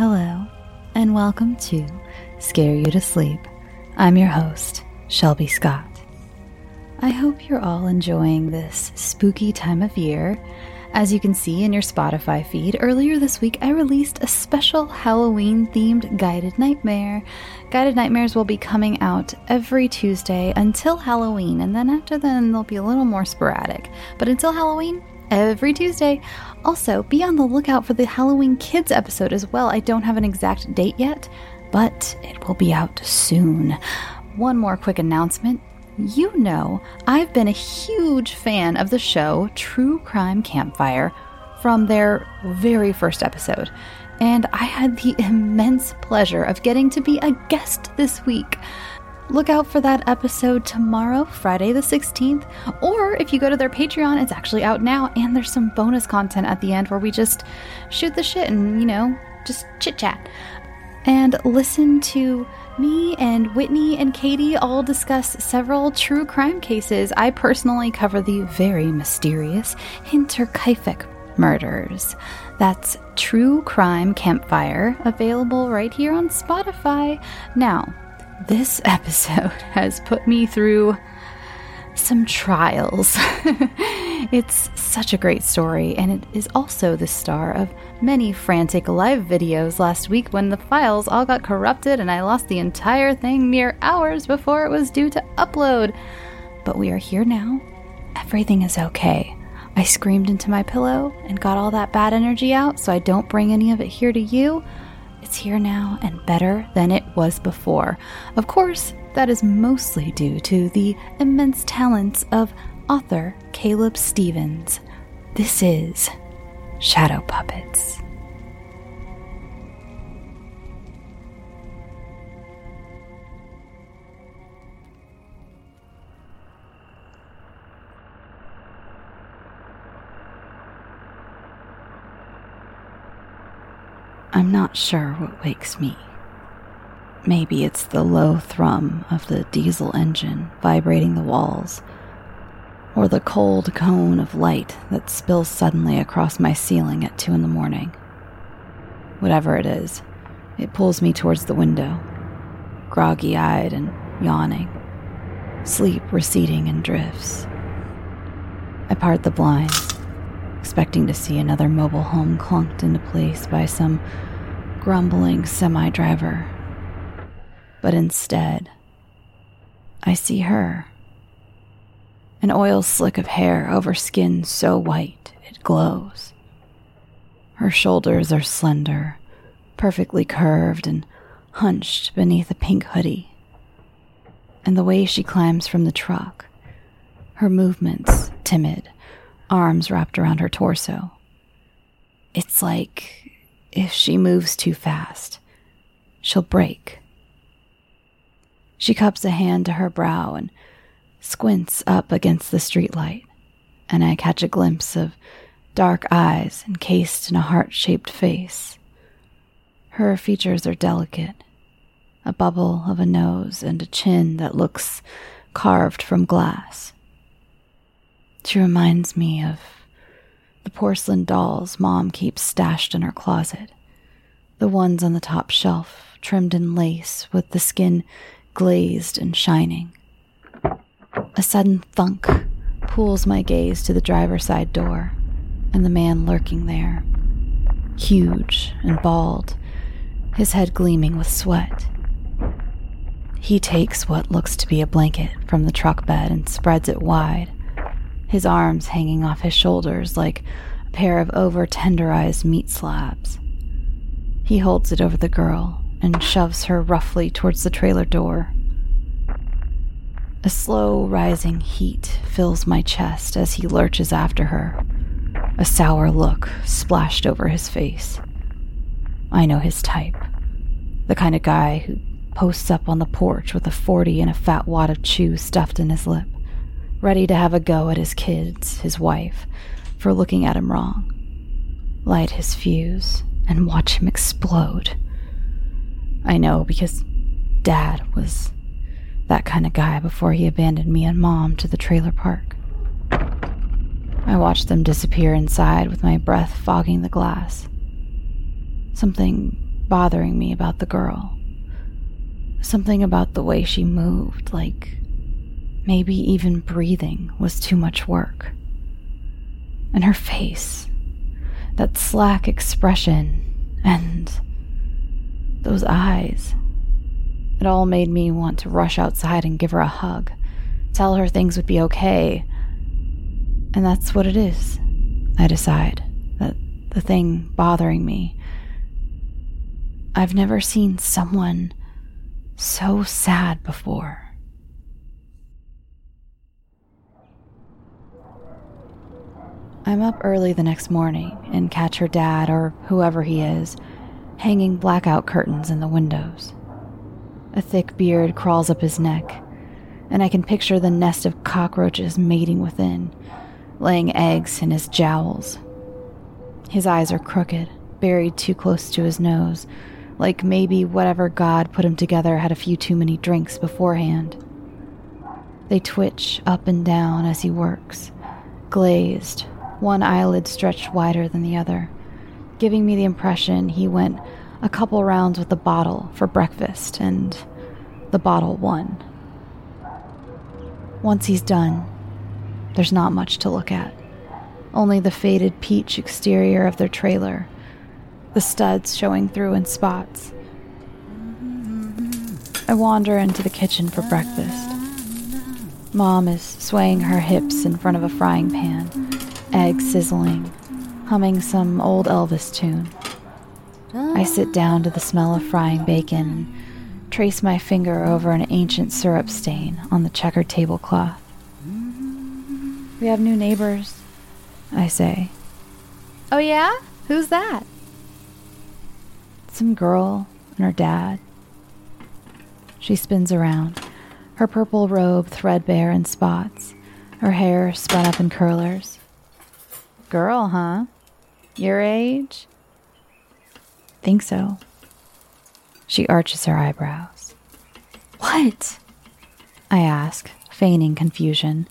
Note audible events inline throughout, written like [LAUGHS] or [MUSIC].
hello, and welcome to Scare You to Sleep. I'm your host, Shelby Scott. I hope you're all enjoying this spooky time of year. As you can see in your Spotify feed, earlier this week I released a special Halloween themed guided nightmare. Guided nightmares will be coming out every Tuesday until Halloween, and then after then they'll be a little more sporadic. But until Halloween, every Tuesday. Also, be on the lookout for the Halloween Kids episode as well. I don't have an exact date yet, but it will be out soon. One more quick announcement. You know, I've been a huge fan of the show True Crime Campfire from their very first episode, and I had the immense pleasure of getting to be a guest this week. Look out for that episode tomorrow, Friday the 16th. Or if you go to their Patreon, it's actually out now, and there's some bonus content at the end where we just shoot the shit and, you know, just chit chat. And listen to me and Whitney and Katie all discuss several true crime cases. I personally cover the very mysterious Hinterkaifeck murders. That's True Crime Campfire, available right here on Spotify. Now, this episode [LAUGHS] has put me through some trials. [LAUGHS] it's such a great story, and it is also the star of many frantic live videos last week when the files all got corrupted and I lost the entire thing mere hours before it was due to upload. But we are here now. Everything is okay. I screamed into my pillow and got all that bad energy out so I don't bring any of it here to you. It's here now and better than it was before. Of course, that is mostly due to the immense talents of author Caleb Stephens. This is Shadow Puppets. I'm not sure what wakes me. Maybe it's the low thrum of the diesel engine vibrating the walls, or the cold cone of light that spills suddenly across my ceiling at two in the morning. Whatever it is, it pulls me towards the window, groggy eyed and yawning, sleep receding in drifts. I part the blinds expecting to see another mobile home clunked into place by some grumbling semi driver. But instead, I see her. An oil slick of hair over skin so white it glows. Her shoulders are slender, perfectly curved and hunched beneath a pink hoodie. And the way she climbs from the truck, her movements timid arms wrapped around her torso. It's like if she moves too fast, she'll break. She cups a hand to her brow and squints up against the streetlight, and I catch a glimpse of dark eyes encased in a heart shaped face. Her features are delicate a bubble of a nose and a chin that looks carved from glass. She reminds me of the porcelain dolls mom keeps stashed in her closet, the ones on the top shelf, trimmed in lace with the skin glazed and shining. A sudden thunk pulls my gaze to the driver's side door and the man lurking there, huge and bald, his head gleaming with sweat. He takes what looks to be a blanket from the truck bed and spreads it wide his arms hanging off his shoulders like a pair of over tenderized meat slabs. He holds it over the girl and shoves her roughly towards the trailer door. A slow rising heat fills my chest as he lurches after her, a sour look splashed over his face. I know his type the kind of guy who posts up on the porch with a 40 and a fat wad of chew stuffed in his lip ready to have a go at his kids, his wife, for looking at him wrong. Light his fuse and watch him explode. I know because Dad was that kind of guy before he abandoned me and Mom to the trailer park. I watched them disappear inside with my breath fogging the glass. Something bothering me about the girl. Something about the way she moved, like maybe even breathing, was too much work. And her face, that slack expression, and those eyes. It all made me want to rush outside and give her a hug, tell her things would be okay. And that's what it is, I decide, that the thing bothering me. I've never seen someone so sad before. I'm up early the next morning and catch her dad, or whoever he is, hanging blackout curtains in the windows. A thick beard crawls up his neck, and I can picture the nest of cockroaches mating within, laying eggs in his jowls. His eyes are crooked, buried too close to his nose, like maybe whatever God put him together had a few too many drinks beforehand. They twitch up and down as he works, glazed, one eyelid stretched wider than the other, giving me the impression he went a couple rounds with the bottle for breakfast and the bottle won. Once he's done, there's not much to look at. Only the faded peach exterior of their trailer the studs showing through in spots. I wander into the kitchen for breakfast. Mom is swaying her hips in front of a frying pan, eggs sizzling, humming some old Elvis tune. I sit down to the smell of frying bacon and trace my finger over an ancient syrup stain on the checkered tablecloth. We have new neighbors, I say. Oh, yeah? Who's that? Some girl and her dad. She spins around, her purple robe threadbare in spots, her hair spun up in curlers. Girl, huh? Your age? Think so. She arches her eyebrows. What? I ask, feigning confusion.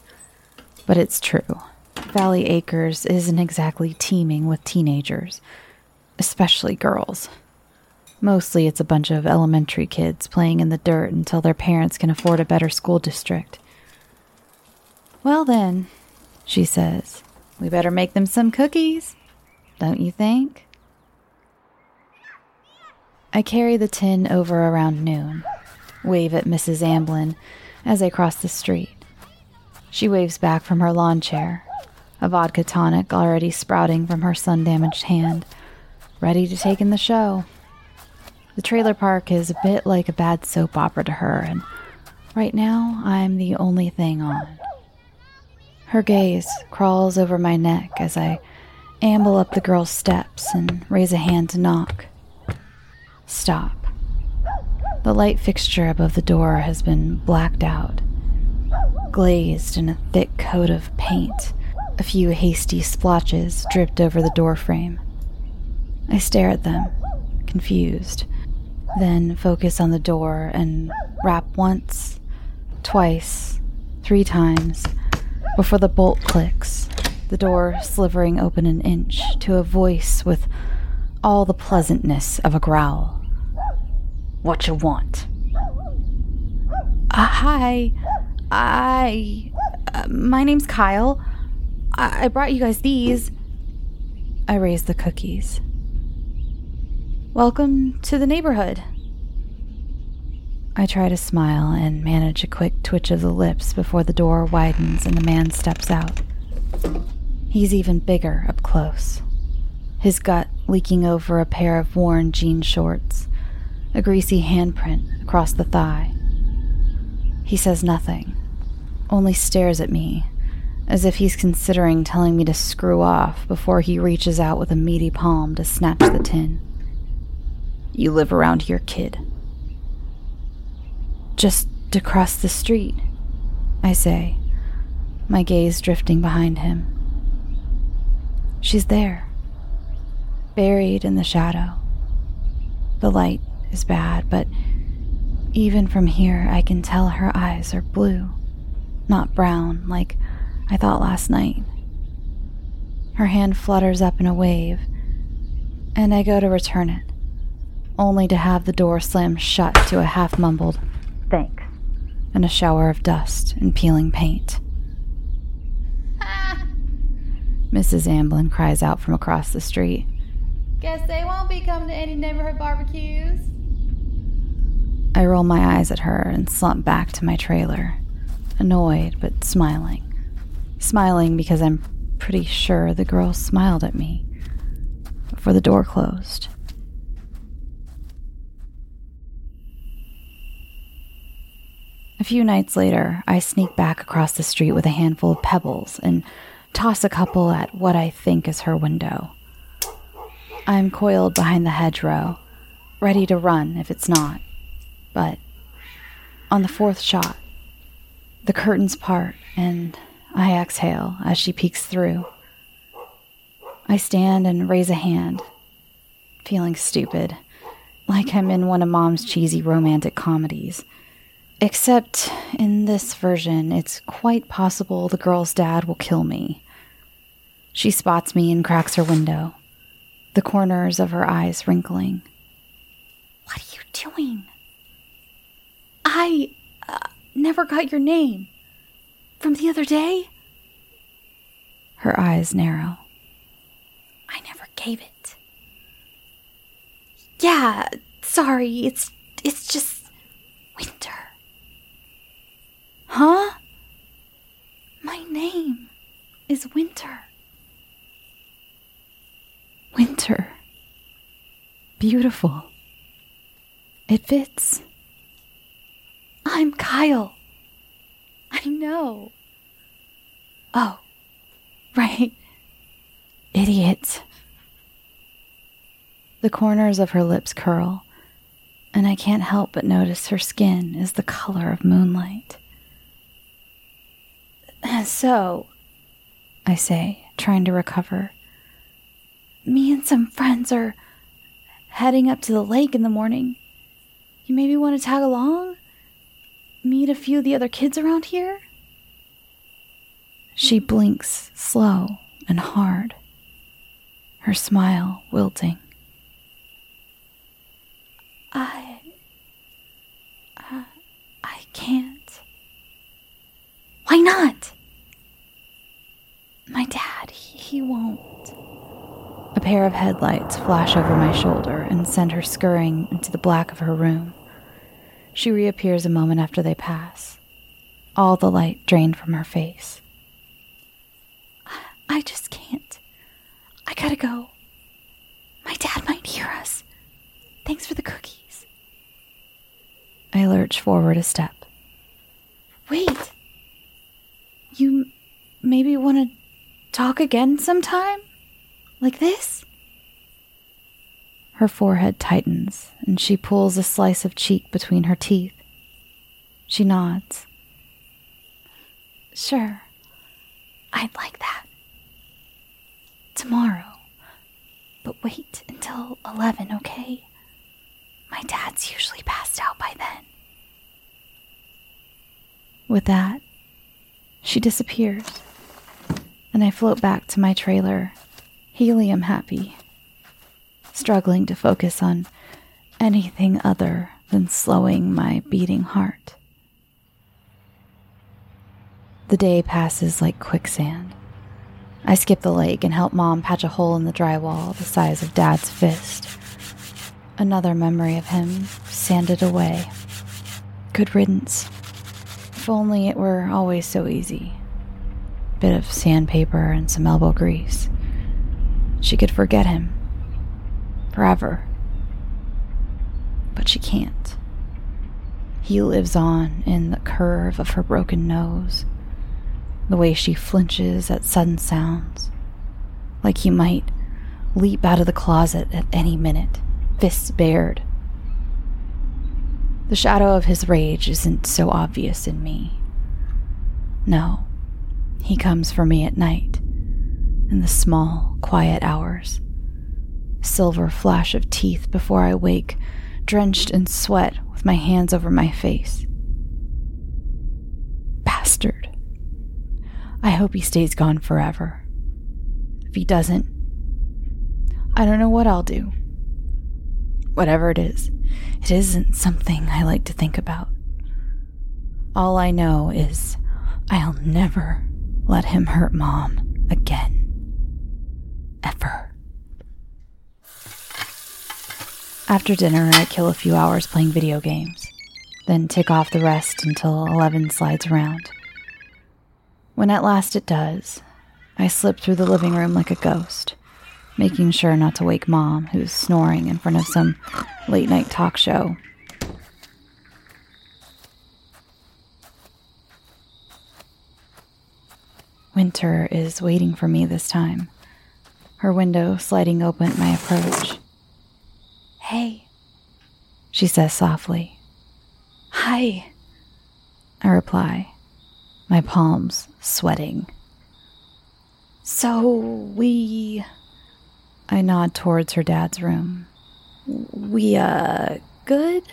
But it's true. Valley Acres isn't exactly teeming with teenagers, especially girls. Mostly it's a bunch of elementary kids playing in the dirt until their parents can afford a better school district. Well, then, she says, we better make them some cookies, don't you think? I carry the tin over around noon, wave at Mrs. Amblin as I cross the street. She waves back from her lawn chair, a vodka tonic already sprouting from her sun damaged hand, ready to take in the show. The trailer park is a bit like a bad soap opera to her, and right now I'm the only thing on. Her gaze crawls over my neck as I amble up the girl's steps and raise a hand to knock. Stop. The light fixture above the door has been blacked out, glazed in a thick coat of paint. A few hasty splotches dripped over the doorframe. I stare at them, confused, then focus on the door and rap once, twice, three times before the bolt clicks, the door slivering open an inch to a voice with all the pleasantness of a growl. What you want? Uh, hi. I. Uh, my name's Kyle. I-, I brought you guys these. I raise the cookies. Welcome to the neighborhood. I try to smile and manage a quick twitch of the lips before the door widens and the man steps out. He's even bigger up close, his gut leaking over a pair of worn jean shorts, a greasy handprint across the thigh. He says nothing, only stares at me, as if he's considering telling me to screw off before he reaches out with a meaty palm to snatch the tin. You live around here, kid. Just across the street, I say, my gaze drifting behind him. She's there, buried in the shadow. The light is bad, but even from here, I can tell her eyes are blue, not brown like I thought last night. Her hand flutters up in a wave, and I go to return it only to have the door slam shut to a half mumbled, thanks, and a shower of dust and peeling paint. [LAUGHS] Mrs. Amblin cries out from across the street. Guess they won't be coming to any neighborhood barbecues. I roll my eyes at her and slump back to my trailer, annoyed but smiling. Smiling because I'm pretty sure the girl smiled at me before the door closed. A few nights later, I sneak back across the street with a handful of pebbles and toss a couple at what I think is her window. I'm coiled behind the hedgerow, ready to run if it's not. But on the fourth shot, the curtains part and I exhale as she peeks through. I stand and raise a hand, feeling stupid, like I'm in one of Mom's cheesy romantic comedies. Except in this version, it's quite possible the girl's dad will kill me. She spots me and cracks her window, the corners of her eyes wrinkling. What are you doing? I uh, never got your name. From the other day? Her eyes narrow. I never gave it. Yeah, sorry. It's it's just winter. Huh? My name is Winter. Winter. Beautiful. It fits. I'm Kyle. I know. Oh, right. Idiot. The corners of her lips curl, and I can't help but notice her skin is the color of moonlight. [CLEARS THROAT] So, I say, trying to recover, me and some friends are heading up to the lake in the morning. You maybe want to tag along? Meet a few of the other kids around here? She blinks slow and hard, her smile wilting. I. Uh, I can't. Why not? My dad, he, he won't. A pair of headlights flash over my shoulder and send her scurrying into the black of her room. She reappears a moment after they pass, all the light drained from her face. I just can't. I gotta go. My dad might hear us. Thanks for the cookies. I lurch forward a step. Wait. You maybe want to talk again sometime? Like this? Her forehead tightens, and she pulls a slice of cheek between her teeth. She nods. Sure. I'd like that. Tomorrow. But wait until 11, okay? My dad's usually passed out by then. With that, she disappears, and I float back to my trailer, helium happy, struggling to focus on anything other than slowing my beating heart. The day passes like quicksand. I skip the lake and help Mom patch a hole in the drywall the size of Dad's fist. Another memory of him sanded away. Good riddance. If only it were always so easy. Bit of sandpaper and some elbow grease. She could forget him. Forever. But she can't. He lives on in the curve of her broken nose, the way she flinches at sudden sounds, like he might leap out of the closet at any minute, fists bared. The shadow of his rage isn't so obvious in me. No, he comes for me at night, in the small, quiet hours. Silver flash of teeth before I wake, drenched in sweat with my hands over my face. Bastard. I hope he stays gone forever. If he doesn't, I don't know what I'll do. Whatever it is, it isn't something I like to think about. All I know is I'll never let him hurt Mom again. Ever. After dinner, I kill a few hours playing video games, then tick off the rest until 11 slides around. When at last it does, I slip through the living room like a ghost, making sure not to wake Mom, who's snoring in front of some late night talk show. Winter is waiting for me this time, her window sliding open at my approach. Hey, she says softly. Hi, I reply, my palms sweating. So we. I nod towards her dad's room. We, uh, good?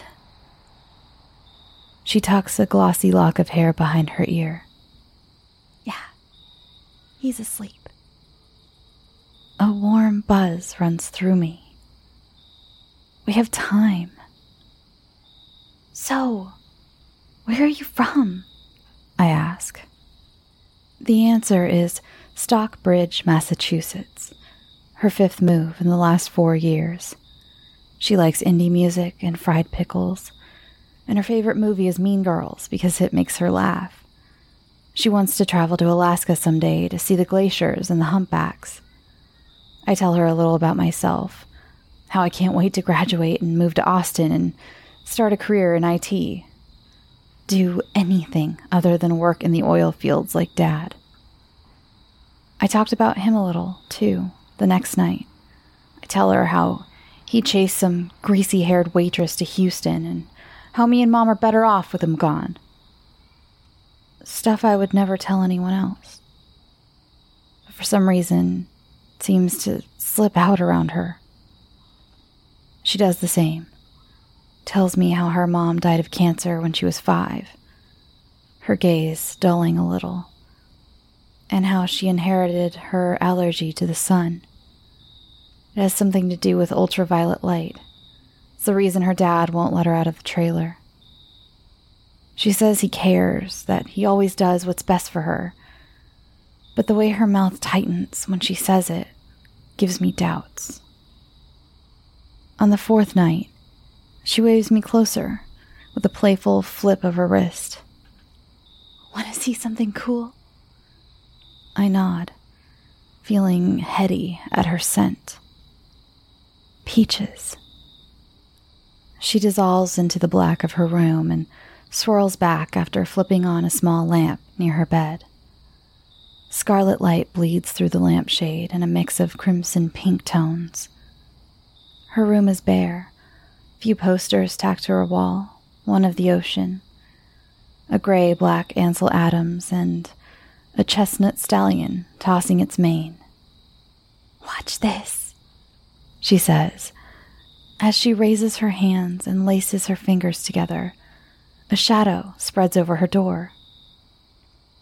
She tucks a glossy lock of hair behind her ear. Yeah, he's asleep. A warm buzz runs through me. We have time. So, where are you from? I ask. The answer is Stockbridge, Massachusetts, her fifth move in the last four years. She likes indie music and fried pickles, and her favorite movie is Mean Girls because it makes her laugh. She wants to travel to Alaska someday to see the glaciers and the humpbacks. I tell her a little about myself how I can't wait to graduate and move to Austin and start a career in IT. Do anything other than work in the oil fields like Dad. I talked about him a little, too, the next night. I tell her how he chased some greasy haired waitress to Houston and how me and Mom are better off with him gone. Stuff I would never tell anyone else. But for some reason, seems to slip out around her. She does the same. Tells me how her mom died of cancer when she was five, her gaze dulling a little, and how she inherited her allergy to the sun. It has something to do with ultraviolet light. It's the reason her dad won't let her out of the trailer. She says he cares, that he always does what's best for her. But the way her mouth tightens when she says it gives me doubts. On the fourth night, she waves me closer with a playful flip of her wrist. Want to see something cool? I nod, feeling heady at her scent. Peaches. She dissolves into the black of her room and swirls back after flipping on a small lamp near her bed. Scarlet light bleeds through the lampshade in a mix of crimson pink tones. Her room is bare. Few posters tacked to her wall, one of the ocean, a gray black Ansel Adams, and a chestnut stallion tossing its mane. Watch this, she says, as she raises her hands and laces her fingers together. A shadow spreads over her door.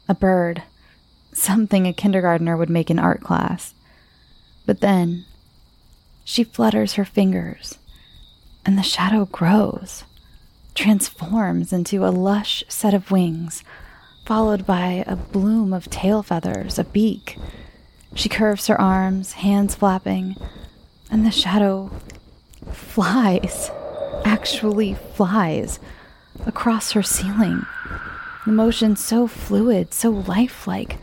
A bird, something a kindergartner would make in art class. But then she flutters her fingers, and the shadow grows, transforms into a lush set of wings, followed by a bloom of tail feathers, a beak. She curves her arms, hands flapping, and the shadow flies, actually flies, across her ceiling. The motion so fluid, so lifelike,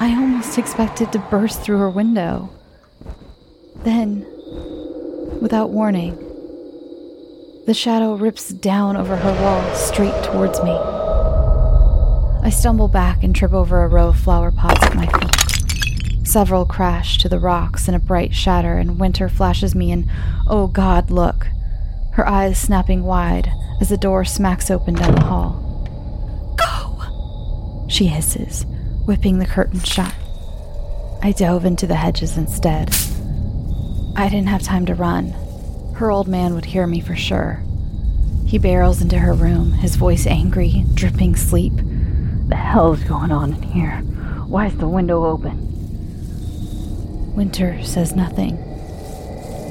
I almost expected to burst through her window. Then without warning. The shadow rips down over her wall straight towards me. I stumble back and trip over a row of flower pots at my feet. Several crash to the rocks in a bright shatter, and Winter flashes me an oh god look, her eyes snapping wide as the door smacks open down the hall. Go! She hisses, whipping the curtain shut. I dove into the hedges instead. I didn't have time to run. Her old man would hear me for sure. He barrels into her room, his voice angry, dripping sleep. The hell's going on in here? Why is the window open? Winter says nothing.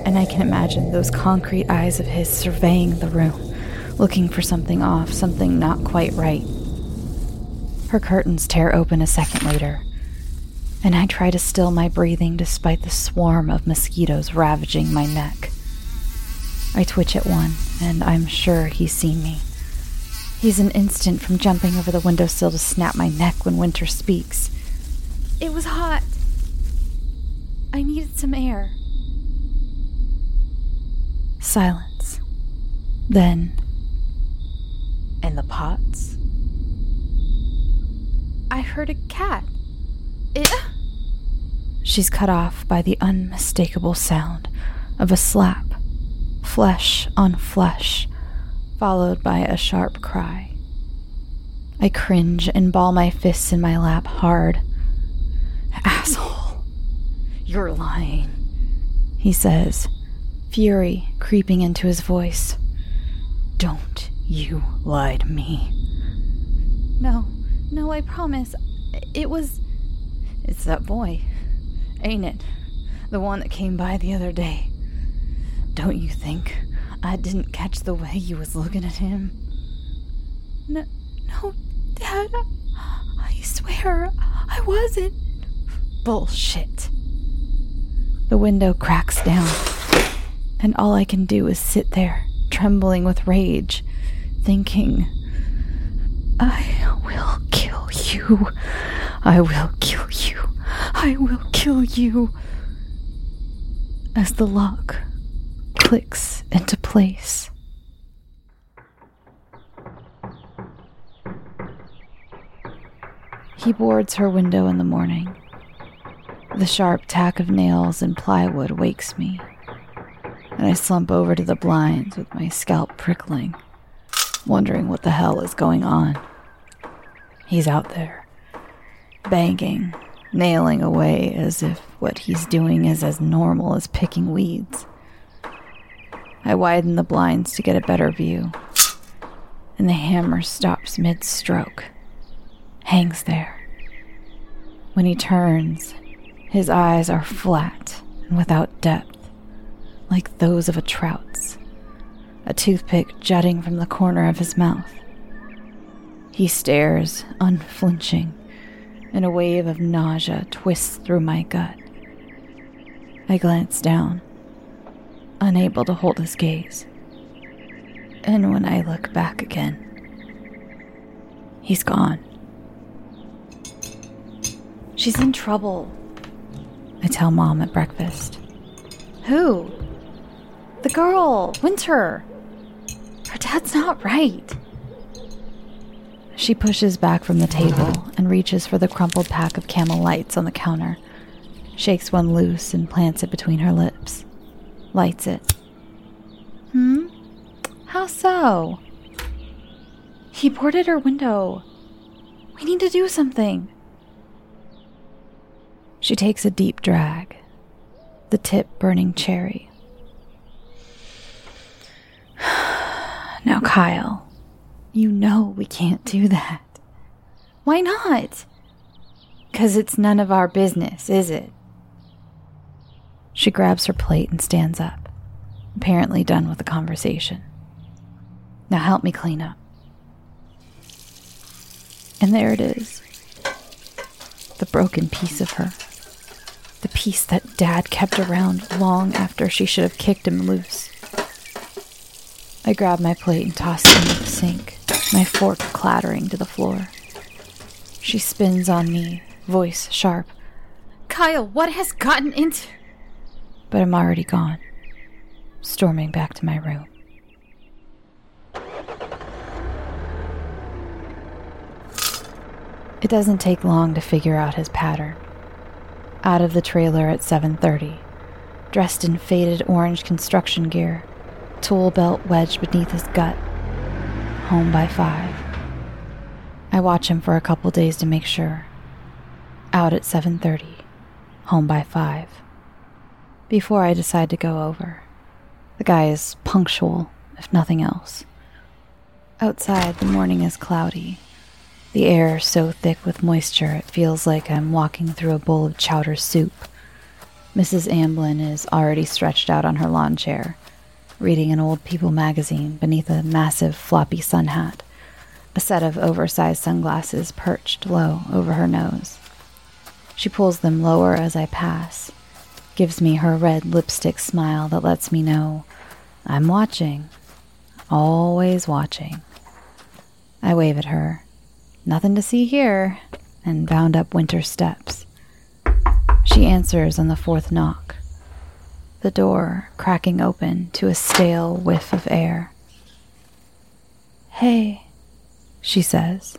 and I can imagine those concrete eyes of his surveying the room, looking for something off, something not quite right. Her curtains tear open a second later, and I try to still my breathing despite the swarm of mosquitoes ravaging my neck. I twitch at one, and I'm sure he's seen me. He's an instant from jumping over the windowsill to snap my neck when Winter speaks. It was hot. I needed some air. Silence. Then, in the pots? I heard a cat. It. She's cut off by the unmistakable sound of a slap, flesh on flesh, followed by a sharp cry. I cringe and ball my fists in my lap hard. Asshole, you're lying, he says, fury creeping into his voice. Don't you lie to me. No, no, I promise. It was. It's that boy, ain't it? The one that came by the other day. Don't you think I didn't catch the way you was looking at him? No, no, Dad. I swear I wasn't. Bullshit. The window cracks down, and all I can do is sit there, trembling with rage, thinking, I will kill you. I will kill you. I will kill you. As the lock clicks into place. He boards her window in the morning. The sharp tack of nails and plywood wakes me, and I slump over to the blinds with my scalp prickling, wondering what the hell is going on. He's out there, banging, nailing away as if what he's doing is as normal as picking weeds. I widen the blinds to get a better view, and the hammer stops mid stroke, hangs there. When he turns, his eyes are flat and without depth, like those of a trout's, a toothpick jutting from the corner of his mouth. He stares, unflinching, and a wave of nausea twists through my gut. I glance down, unable to hold his gaze. And when I look back again, he's gone. She's in trouble, I tell Mom at breakfast. Who? The girl, Winter. Her dad's not right. She pushes back from the table and reaches for the crumpled pack of camel lights on the counter, shakes one loose and plants it between her lips, lights it. Hmm? How so? He boarded her window. We need to do something. She takes a deep drag, the tip burning cherry. [SIGHS] now, Kyle, you know we can't do that. Why not? Because it's none of our business, is it? She grabs her plate and stands up, apparently done with the conversation. Now help me clean up. And there it is the broken piece of her. The piece that Dad kept around long after she should have kicked him loose. I grab my plate and toss it into the sink, my fork clattering to the floor. She spins on me, voice sharp. Kyle, what has gotten into. But I'm already gone, storming back to my room. It doesn't take long to figure out his pattern. Out of the trailer at 7:30, dressed in faded orange construction gear, tool belt wedged beneath his gut. Home by 5. I watch him for a couple days to make sure. Out at 7:30, home by 5. Before I decide to go over. The guy is punctual, if nothing else. Outside, the morning is cloudy, the air so thick with moisture it feels like I'm walking through a bowl of chowder soup. Mrs. Amblin is already stretched out on her lawn chair, reading an old People magazine beneath a massive floppy sun hat, a set of oversized sunglasses perched low over her nose. She pulls them lower as I pass, gives me her red lipstick smile that lets me know I'm watching, always watching. I wave at her. Nothing to see here, and bound up winter steps. She answers on the fourth knock, the door cracking open to a stale whiff of air. Hey, she says,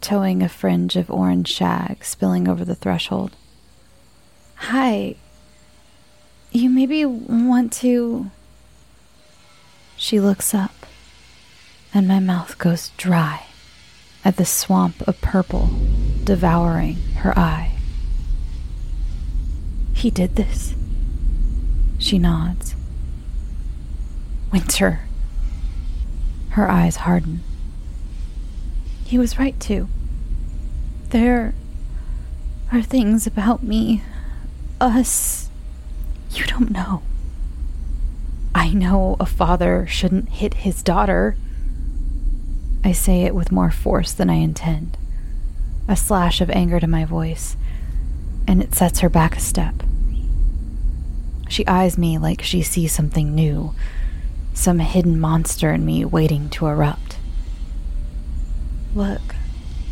towing a fringe of orange shag spilling over the threshold. Hi. You maybe want to. She looks up, and my mouth goes dry at the swamp of purple devouring her eye. He did this. She nods. Winter. Her eyes harden. He was right too. There are things about me, us, you don't know. I know a father shouldn't hit his daughter. I say it with more force than I intend. A slash of anger to my voice, and it sets her back a step. She eyes me like she sees something new, some hidden monster in me waiting to erupt. Look,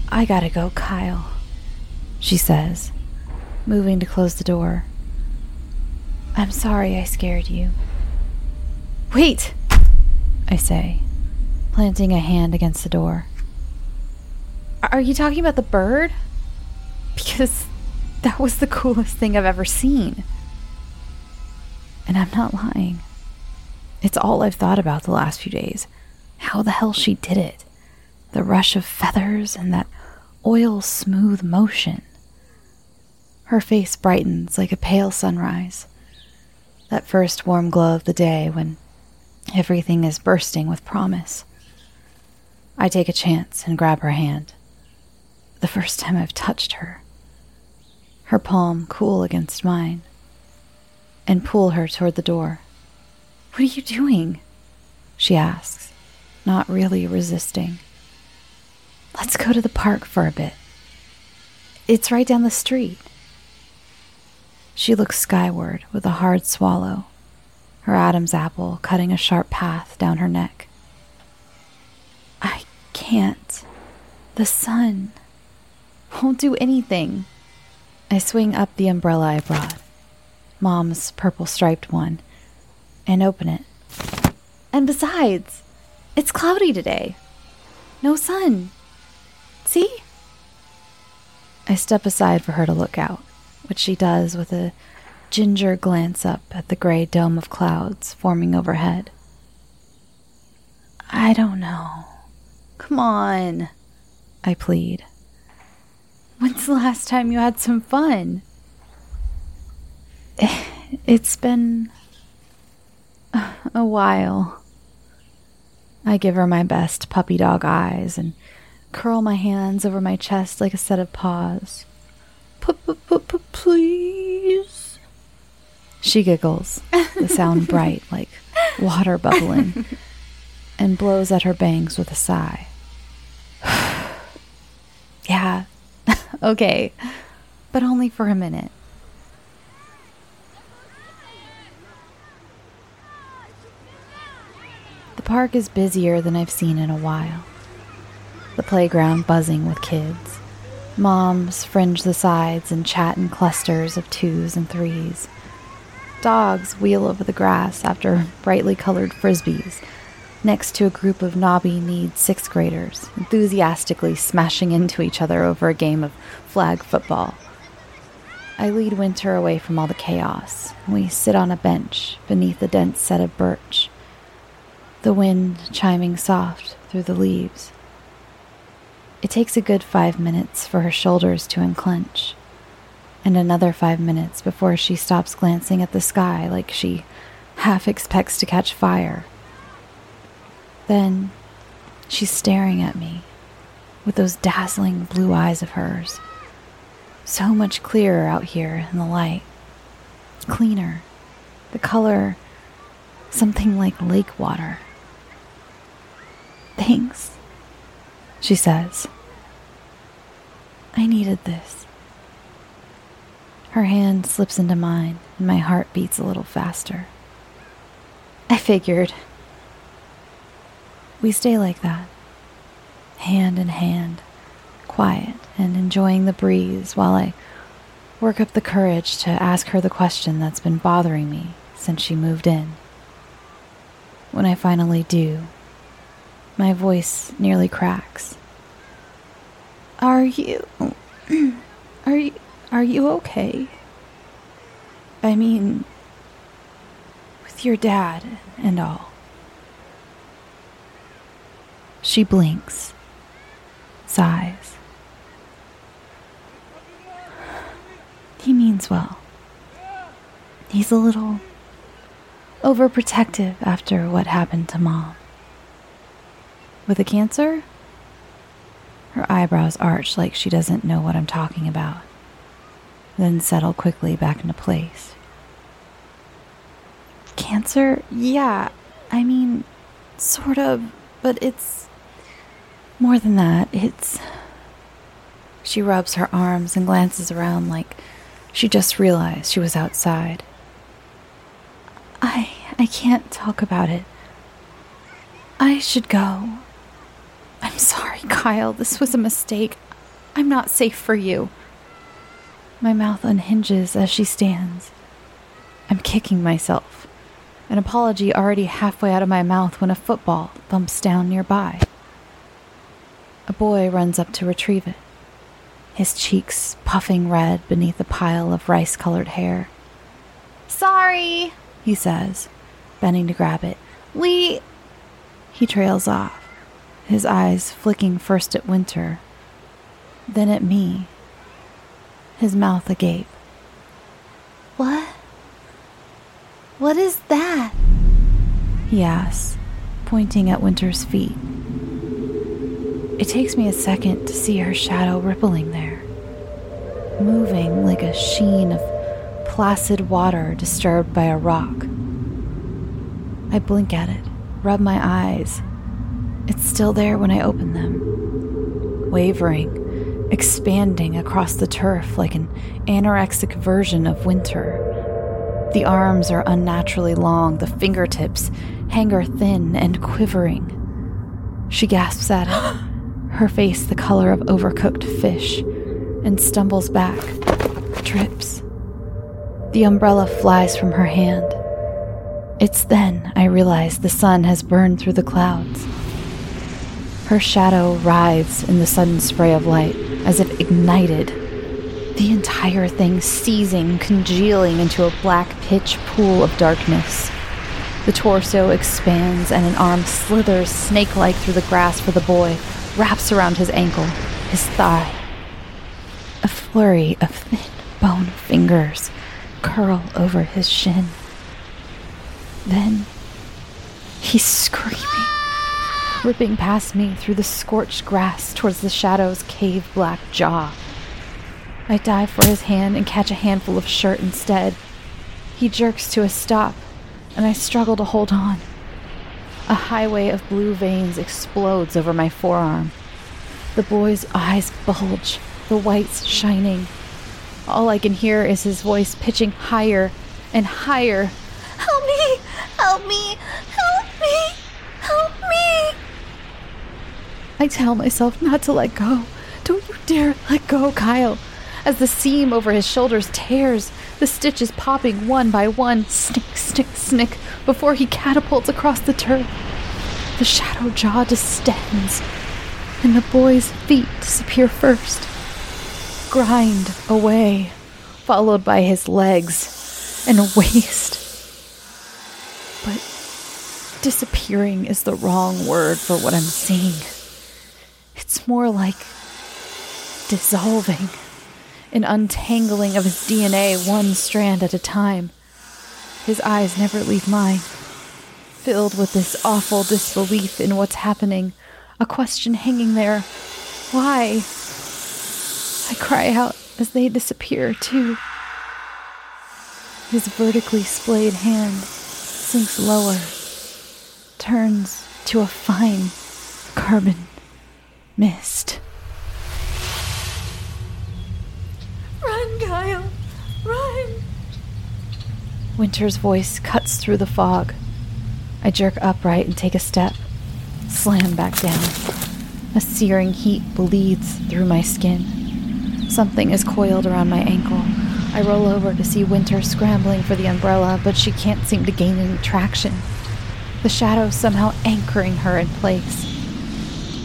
I gotta go, Kyle, she says, moving to close the door. I'm sorry I scared you. Wait, I say, planting a hand against the door. Are you talking about the bird? Because that was the coolest thing I've ever seen. And I'm not lying. It's all I've thought about the last few days. How the hell she did it. The rush of feathers and that oil smooth motion. Her face brightens like a pale sunrise. That first warm glow of the day when everything is bursting with promise. I take a chance and grab her hand. The first time I've touched her. Her palm cool against mine and pull her toward the door. What are you doing? She asks, not really resisting. Let's go to the park for a bit. It's right down the street. She looks skyward with a hard swallow, her Adam's apple cutting a sharp path down her neck. I can't. The sun won't do anything. I swing up the umbrella I brought. Mom's purple striped one, and open it. And besides, it's cloudy today. No sun. See? I step aside for her to look out, which she does with a ginger glance up at the gray dome of clouds forming overhead. I don't know. Come on, I plead. When's the last time you had some fun? [SIGHS] It's been a while. I give her my best puppy dog eyes and curl my hands over my chest like a set of paws. Please. She giggles, the sound [LAUGHS] bright like water bubbling, [LAUGHS] and blows at her bangs with a sigh. Yeah, [LAUGHS] okay, but only for a minute. The park is busier than I've seen in a while. The playground buzzing with kids. Moms fringe the sides and chat in clusters of twos and threes. Dogs wheel over the grass after [LAUGHS] brightly colored frisbees, next to a group of knobby kneed sixth graders, enthusiastically smashing into each other over a game of flag football. I lead Winter away from all the chaos, we sit on a bench beneath a dense set of birch the wind chiming soft through the leaves. It takes a good five minutes for her shoulders to unclench, and another five minutes before she stops glancing at the sky like she half expects to catch fire. Then she's staring at me with those dazzling blue eyes of hers, so much clearer out here in the light. cleaner. The color, something like lake water. Thanks, she says. I needed this. Her hand slips into mine, and my heart beats a little faster. I figured. We stay like that, hand in hand, quiet and enjoying the breeze while I work up the courage to ask her the question that's been bothering me since she moved in. When I finally do, my voice nearly cracks. Are you. [CLEARS THROAT] Are you. Are you okay? I mean, with your dad and all. She blinks, sighs. He means well. He's a little overprotective after what happened to mom. With the cancer? Her eyebrows arch like she doesn't know what I'm talking about, then settle quickly back into place. Cancer? Yeah, I mean, sort of, but it's more than that. It's. She rubs her arms and glances around like she just realized she was outside. I I can't talk about it. I should go. I'm sorry, Kyle. This was a mistake. I'm not safe for you. My mouth unhinges as she stands. I'm kicking myself, an apology already halfway out of my mouth when a football thumps down nearby. A boy runs up to retrieve it his cheeks puffing red beneath a pile of rice colored hair. Sorry, he says, bending to grab it. We. He trails off, his eyes flicking first at Winter, then at me, his mouth agape. What? What is that? He asks, pointing at Winter's feet. It takes me a second to see her shadow rippling there, moving like a sheen of placid water disturbed by a rock. I blink at it, rub my eyes. It's still there when I open them, wavering, expanding across the turf like an anorexic version of winter. The arms are unnaturally long, the fingertips hanger thin and quivering. She gasps at it [LAUGHS] her face the color of overcooked fish, and stumbles back, trips. The umbrella flies from her hand. It's then I realize the sun has burned through the clouds. Her shadow writhes in the sudden spray of light, as if ignited. The entire thing seizing, congealing into a black pitch pool of darkness. The torso expands and an arm slithers snake like through the grass for the boy, wraps around his ankle, his thigh. A flurry of thin bone fingers curl over his shin. Then he's screaming, ripping past me through the scorched grass towards the shadow's cave black jaw. I dive for his hand and catch a handful of shirt instead. He jerks to a stop, and I struggle to hold on. A highway of blue veins explodes over my forearm. The boy's eyes bulge, the whites shining. All I can hear is his voice pitching higher and higher. Help me! Help me! Help me! Help me! I tell myself not to let go. Don't you dare let go, Kyle. As the seam over his shoulders tears, the stitches popping one by one, snick, snick, snick, before he catapults across the turf. The shadow jaw distends, and the boy's feet disappear first. Grind away, followed by his legs and waist. But disappearing is the wrong word for what I'm seeing. It's more like dissolving, an untangling of his DNA one strand at a time. His eyes never leave mine, filled with this awful disbelief in what's happening, a question hanging there why? I cry out as they disappear, too. His vertically splayed hand sinks lower, turns to a fine carbon mist. Run, Kyle! Run! Winter's voice cuts through the fog. I jerk upright and take a step, slam back down. A searing heat bleeds through my skin. Something is coiled around my ankle. I roll over to see Winter scrambling for the umbrella, but she can't seem to gain any traction. The shadow somehow anchoring her in place.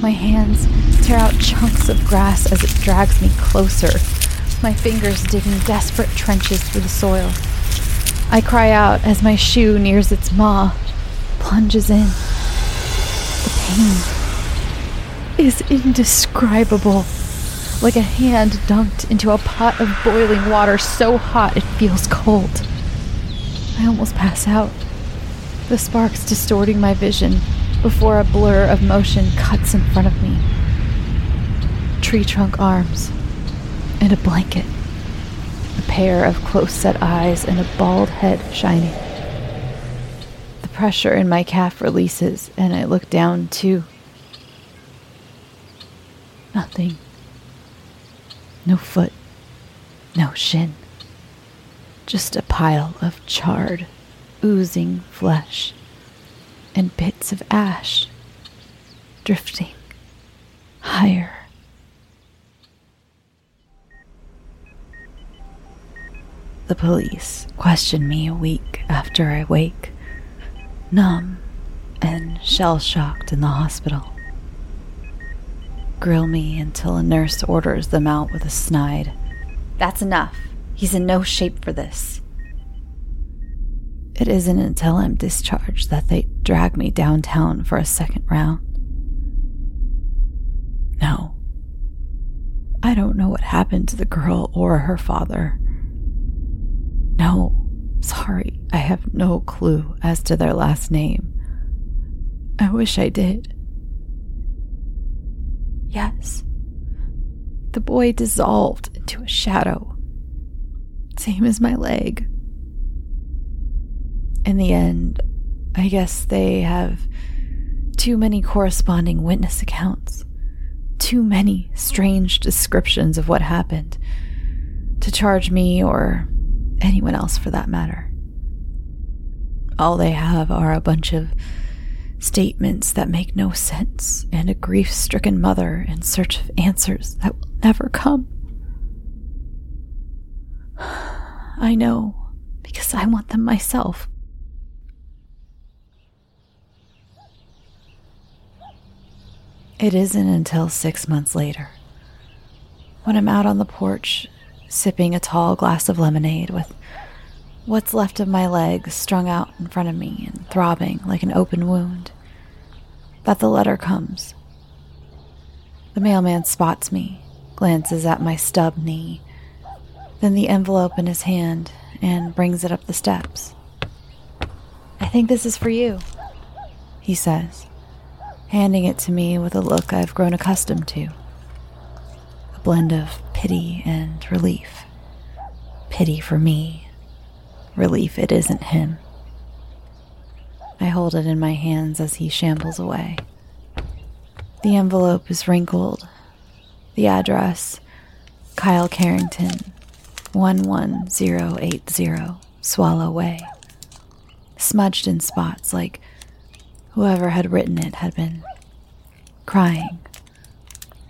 My hands tear out chunks of grass as it drags me closer, my fingers digging desperate trenches through the soil. I cry out as my shoe nears its maw, plunges in. The pain is indescribable, like a hand dunked into a pot of boiling water so hot it feels cold. I almost pass out, the sparks distorting my vision before a blur of motion cuts in front of me. Tree trunk arms and a blanket, a pair of close set eyes, and a bald head shining. The pressure in my calf releases, and I look down too. Nothing. No foot, no shin. Just a pile of charred, oozing flesh and bits of ash drifting higher. The police question me a week after I wake, numb and shell shocked in the hospital. Grill me until a nurse orders them out with a snide. That's enough. He's in no shape for this. It isn't until I'm discharged that they drag me downtown for a second round. No. I don't know what happened to the girl or her father. No, sorry, I have no clue as to their last name. I wish I did. Yes, the boy dissolved into a shadow, same as my leg. In the end, I guess they have too many corresponding witness accounts, too many strange descriptions of what happened to charge me or anyone else for that matter. All they have are a bunch of statements that make no sense and a grief stricken mother in search of answers that will never come. I know because I want them myself. It isn't until six months later, when I'm out on the porch sipping a tall glass of lemonade with what's left of my leg strung out in front of me and throbbing like an open wound, that the letter comes. The mailman spots me, glances at my stub knee, then the envelope in his hand, and brings it up the steps. I think this is for you, he says, handing it to me with a look I've grown accustomed to blend of pity and relief. Pity for me, relief it isn't him. I hold it in my hands as he shambles away. The envelope is wrinkled. The address Kyle Carrington, 11080 Swallow Way. Smudged in spots like whoever had written it had been crying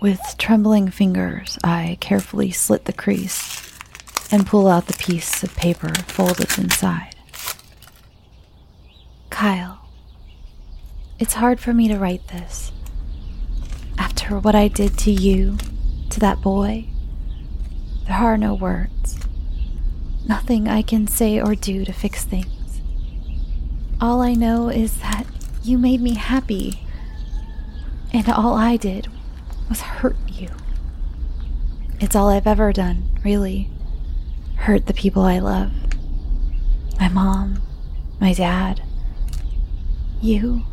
with trembling fingers, I carefully slit the crease and pull out the piece of paper folded inside. Kyle, it's hard for me to write this. After what I did to you, to that boy, there are no words. Nothing I can say or do to fix things. All I know is that you made me happy, and all I did was hurt you. It's all I've ever done, really. Hurt the people I love. My mom, my dad, you.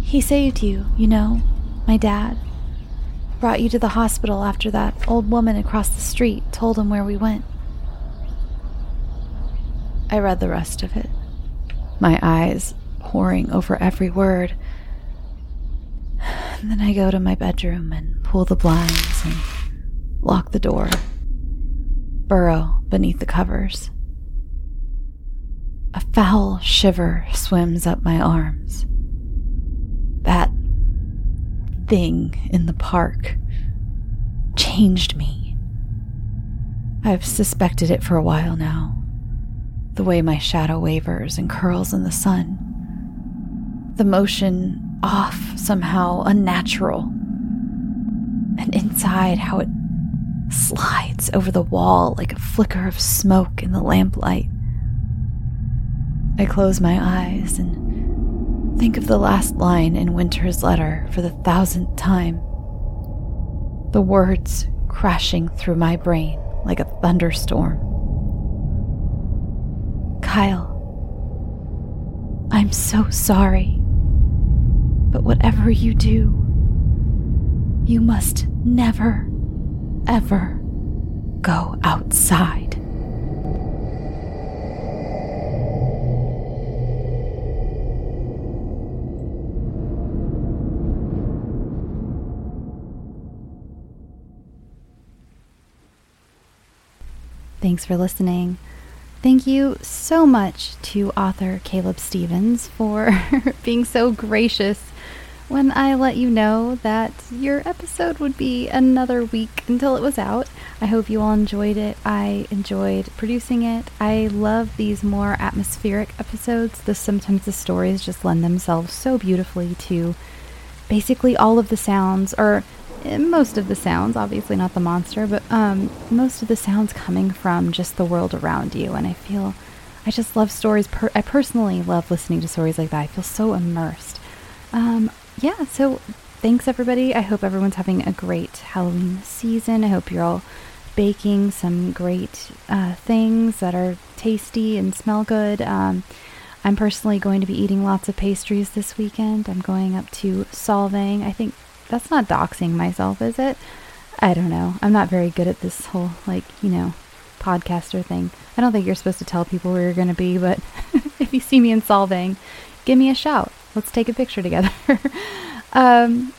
He saved you, you know, my dad. Brought you to the hospital after that old woman across the street told him where we went. I read the rest of it, my eyes poring over every word. [SIGHS] Then I go to my bedroom and pull the blinds and lock the door, burrow beneath the covers. A foul shiver swims up my arms. That thing in the park changed me. I've suspected it for a while now. The way my shadow wavers and curls in the sun. The motion off, somehow unnatural. And inside, how it slides over the wall like a flicker of smoke in the lamplight. I close my eyes and think of the last line in Winter's letter for the thousandth time. The words crashing through my brain like a thunderstorm. Kyle, I'm so sorry. But whatever you do, you must never, ever go outside. Thanks for listening. Thank you so much to author Caleb Stephens for [LAUGHS] being so gracious when I let you know that your episode would be another week until it was out. I hope you all enjoyed it. I enjoyed producing it. I love these more atmospheric episodes. The sometimes the stories just lend themselves so beautifully to basically all of the sounds or most of the sounds, obviously not the monster, but um, most of the sounds coming from just the world around you. And I feel, I just love stories. Per- I personally love listening to stories like that. I feel so immersed. Um, yeah, so thanks everybody. I hope everyone's having a great Halloween season. I hope you're all baking some great uh, things that are tasty and smell good. Um, I'm personally going to be eating lots of pastries this weekend. I'm going up to Solvang. I think that's not doxing myself, is it? I don't know. I'm not very good at this whole, like, you know, podcaster thing. I don't think you're supposed to tell people where you're going to be, but [LAUGHS] if you see me in Solvang, give me a shout. Let's take a picture together. [LAUGHS] um,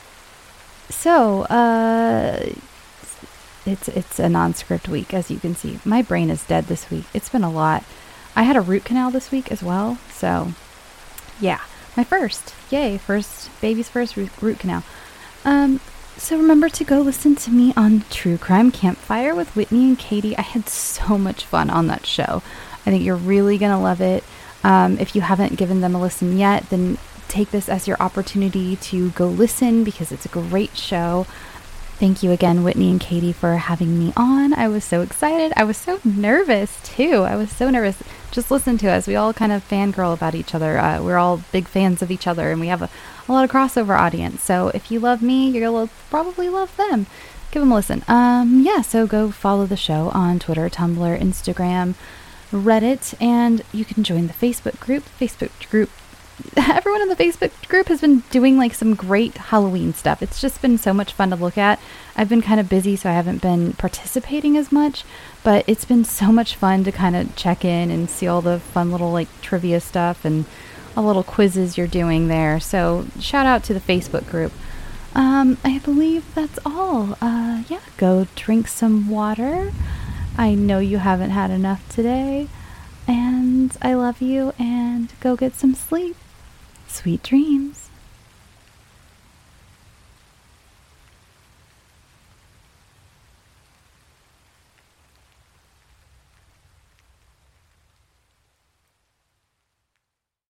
so, uh, it's it's a non-script week, as you can see. My brain is dead this week. It's been a lot. I had a root canal this week as well, so yeah, my first. Yay, first baby's first root, root canal. Um, so remember to go listen to me on True Crime Campfire with Whitney and Katie. I had so much fun on that show. I think you're really going to love it. Um, if you haven't given them a listen yet, then take this as your opportunity to go listen because it's a great show. Thank you again, Whitney and Katie, for having me on. I was so excited. I was so nervous too. I was so nervous. Just listen to us. We all kind of fangirl about each other. Uh, we're all big fans of each other, and we have a, a lot of crossover audience. So if you love me, you'll probably love them. Give them a listen. Um, yeah, so go follow the show on Twitter, Tumblr, Instagram, Reddit, and you can join the Facebook group. Facebook group [LAUGHS] everyone in the Facebook group has been doing like some great Halloween stuff. It's just been so much fun to look at. I've been kind of busy, so I haven't been participating as much, but it's been so much fun to kind of check in and see all the fun little like trivia stuff and all little quizzes you're doing there. So shout out to the Facebook group. Um, I believe that's all. Uh, yeah, go drink some water. I know you haven't had enough today. And I love you, and go get some sleep. Sweet dreams.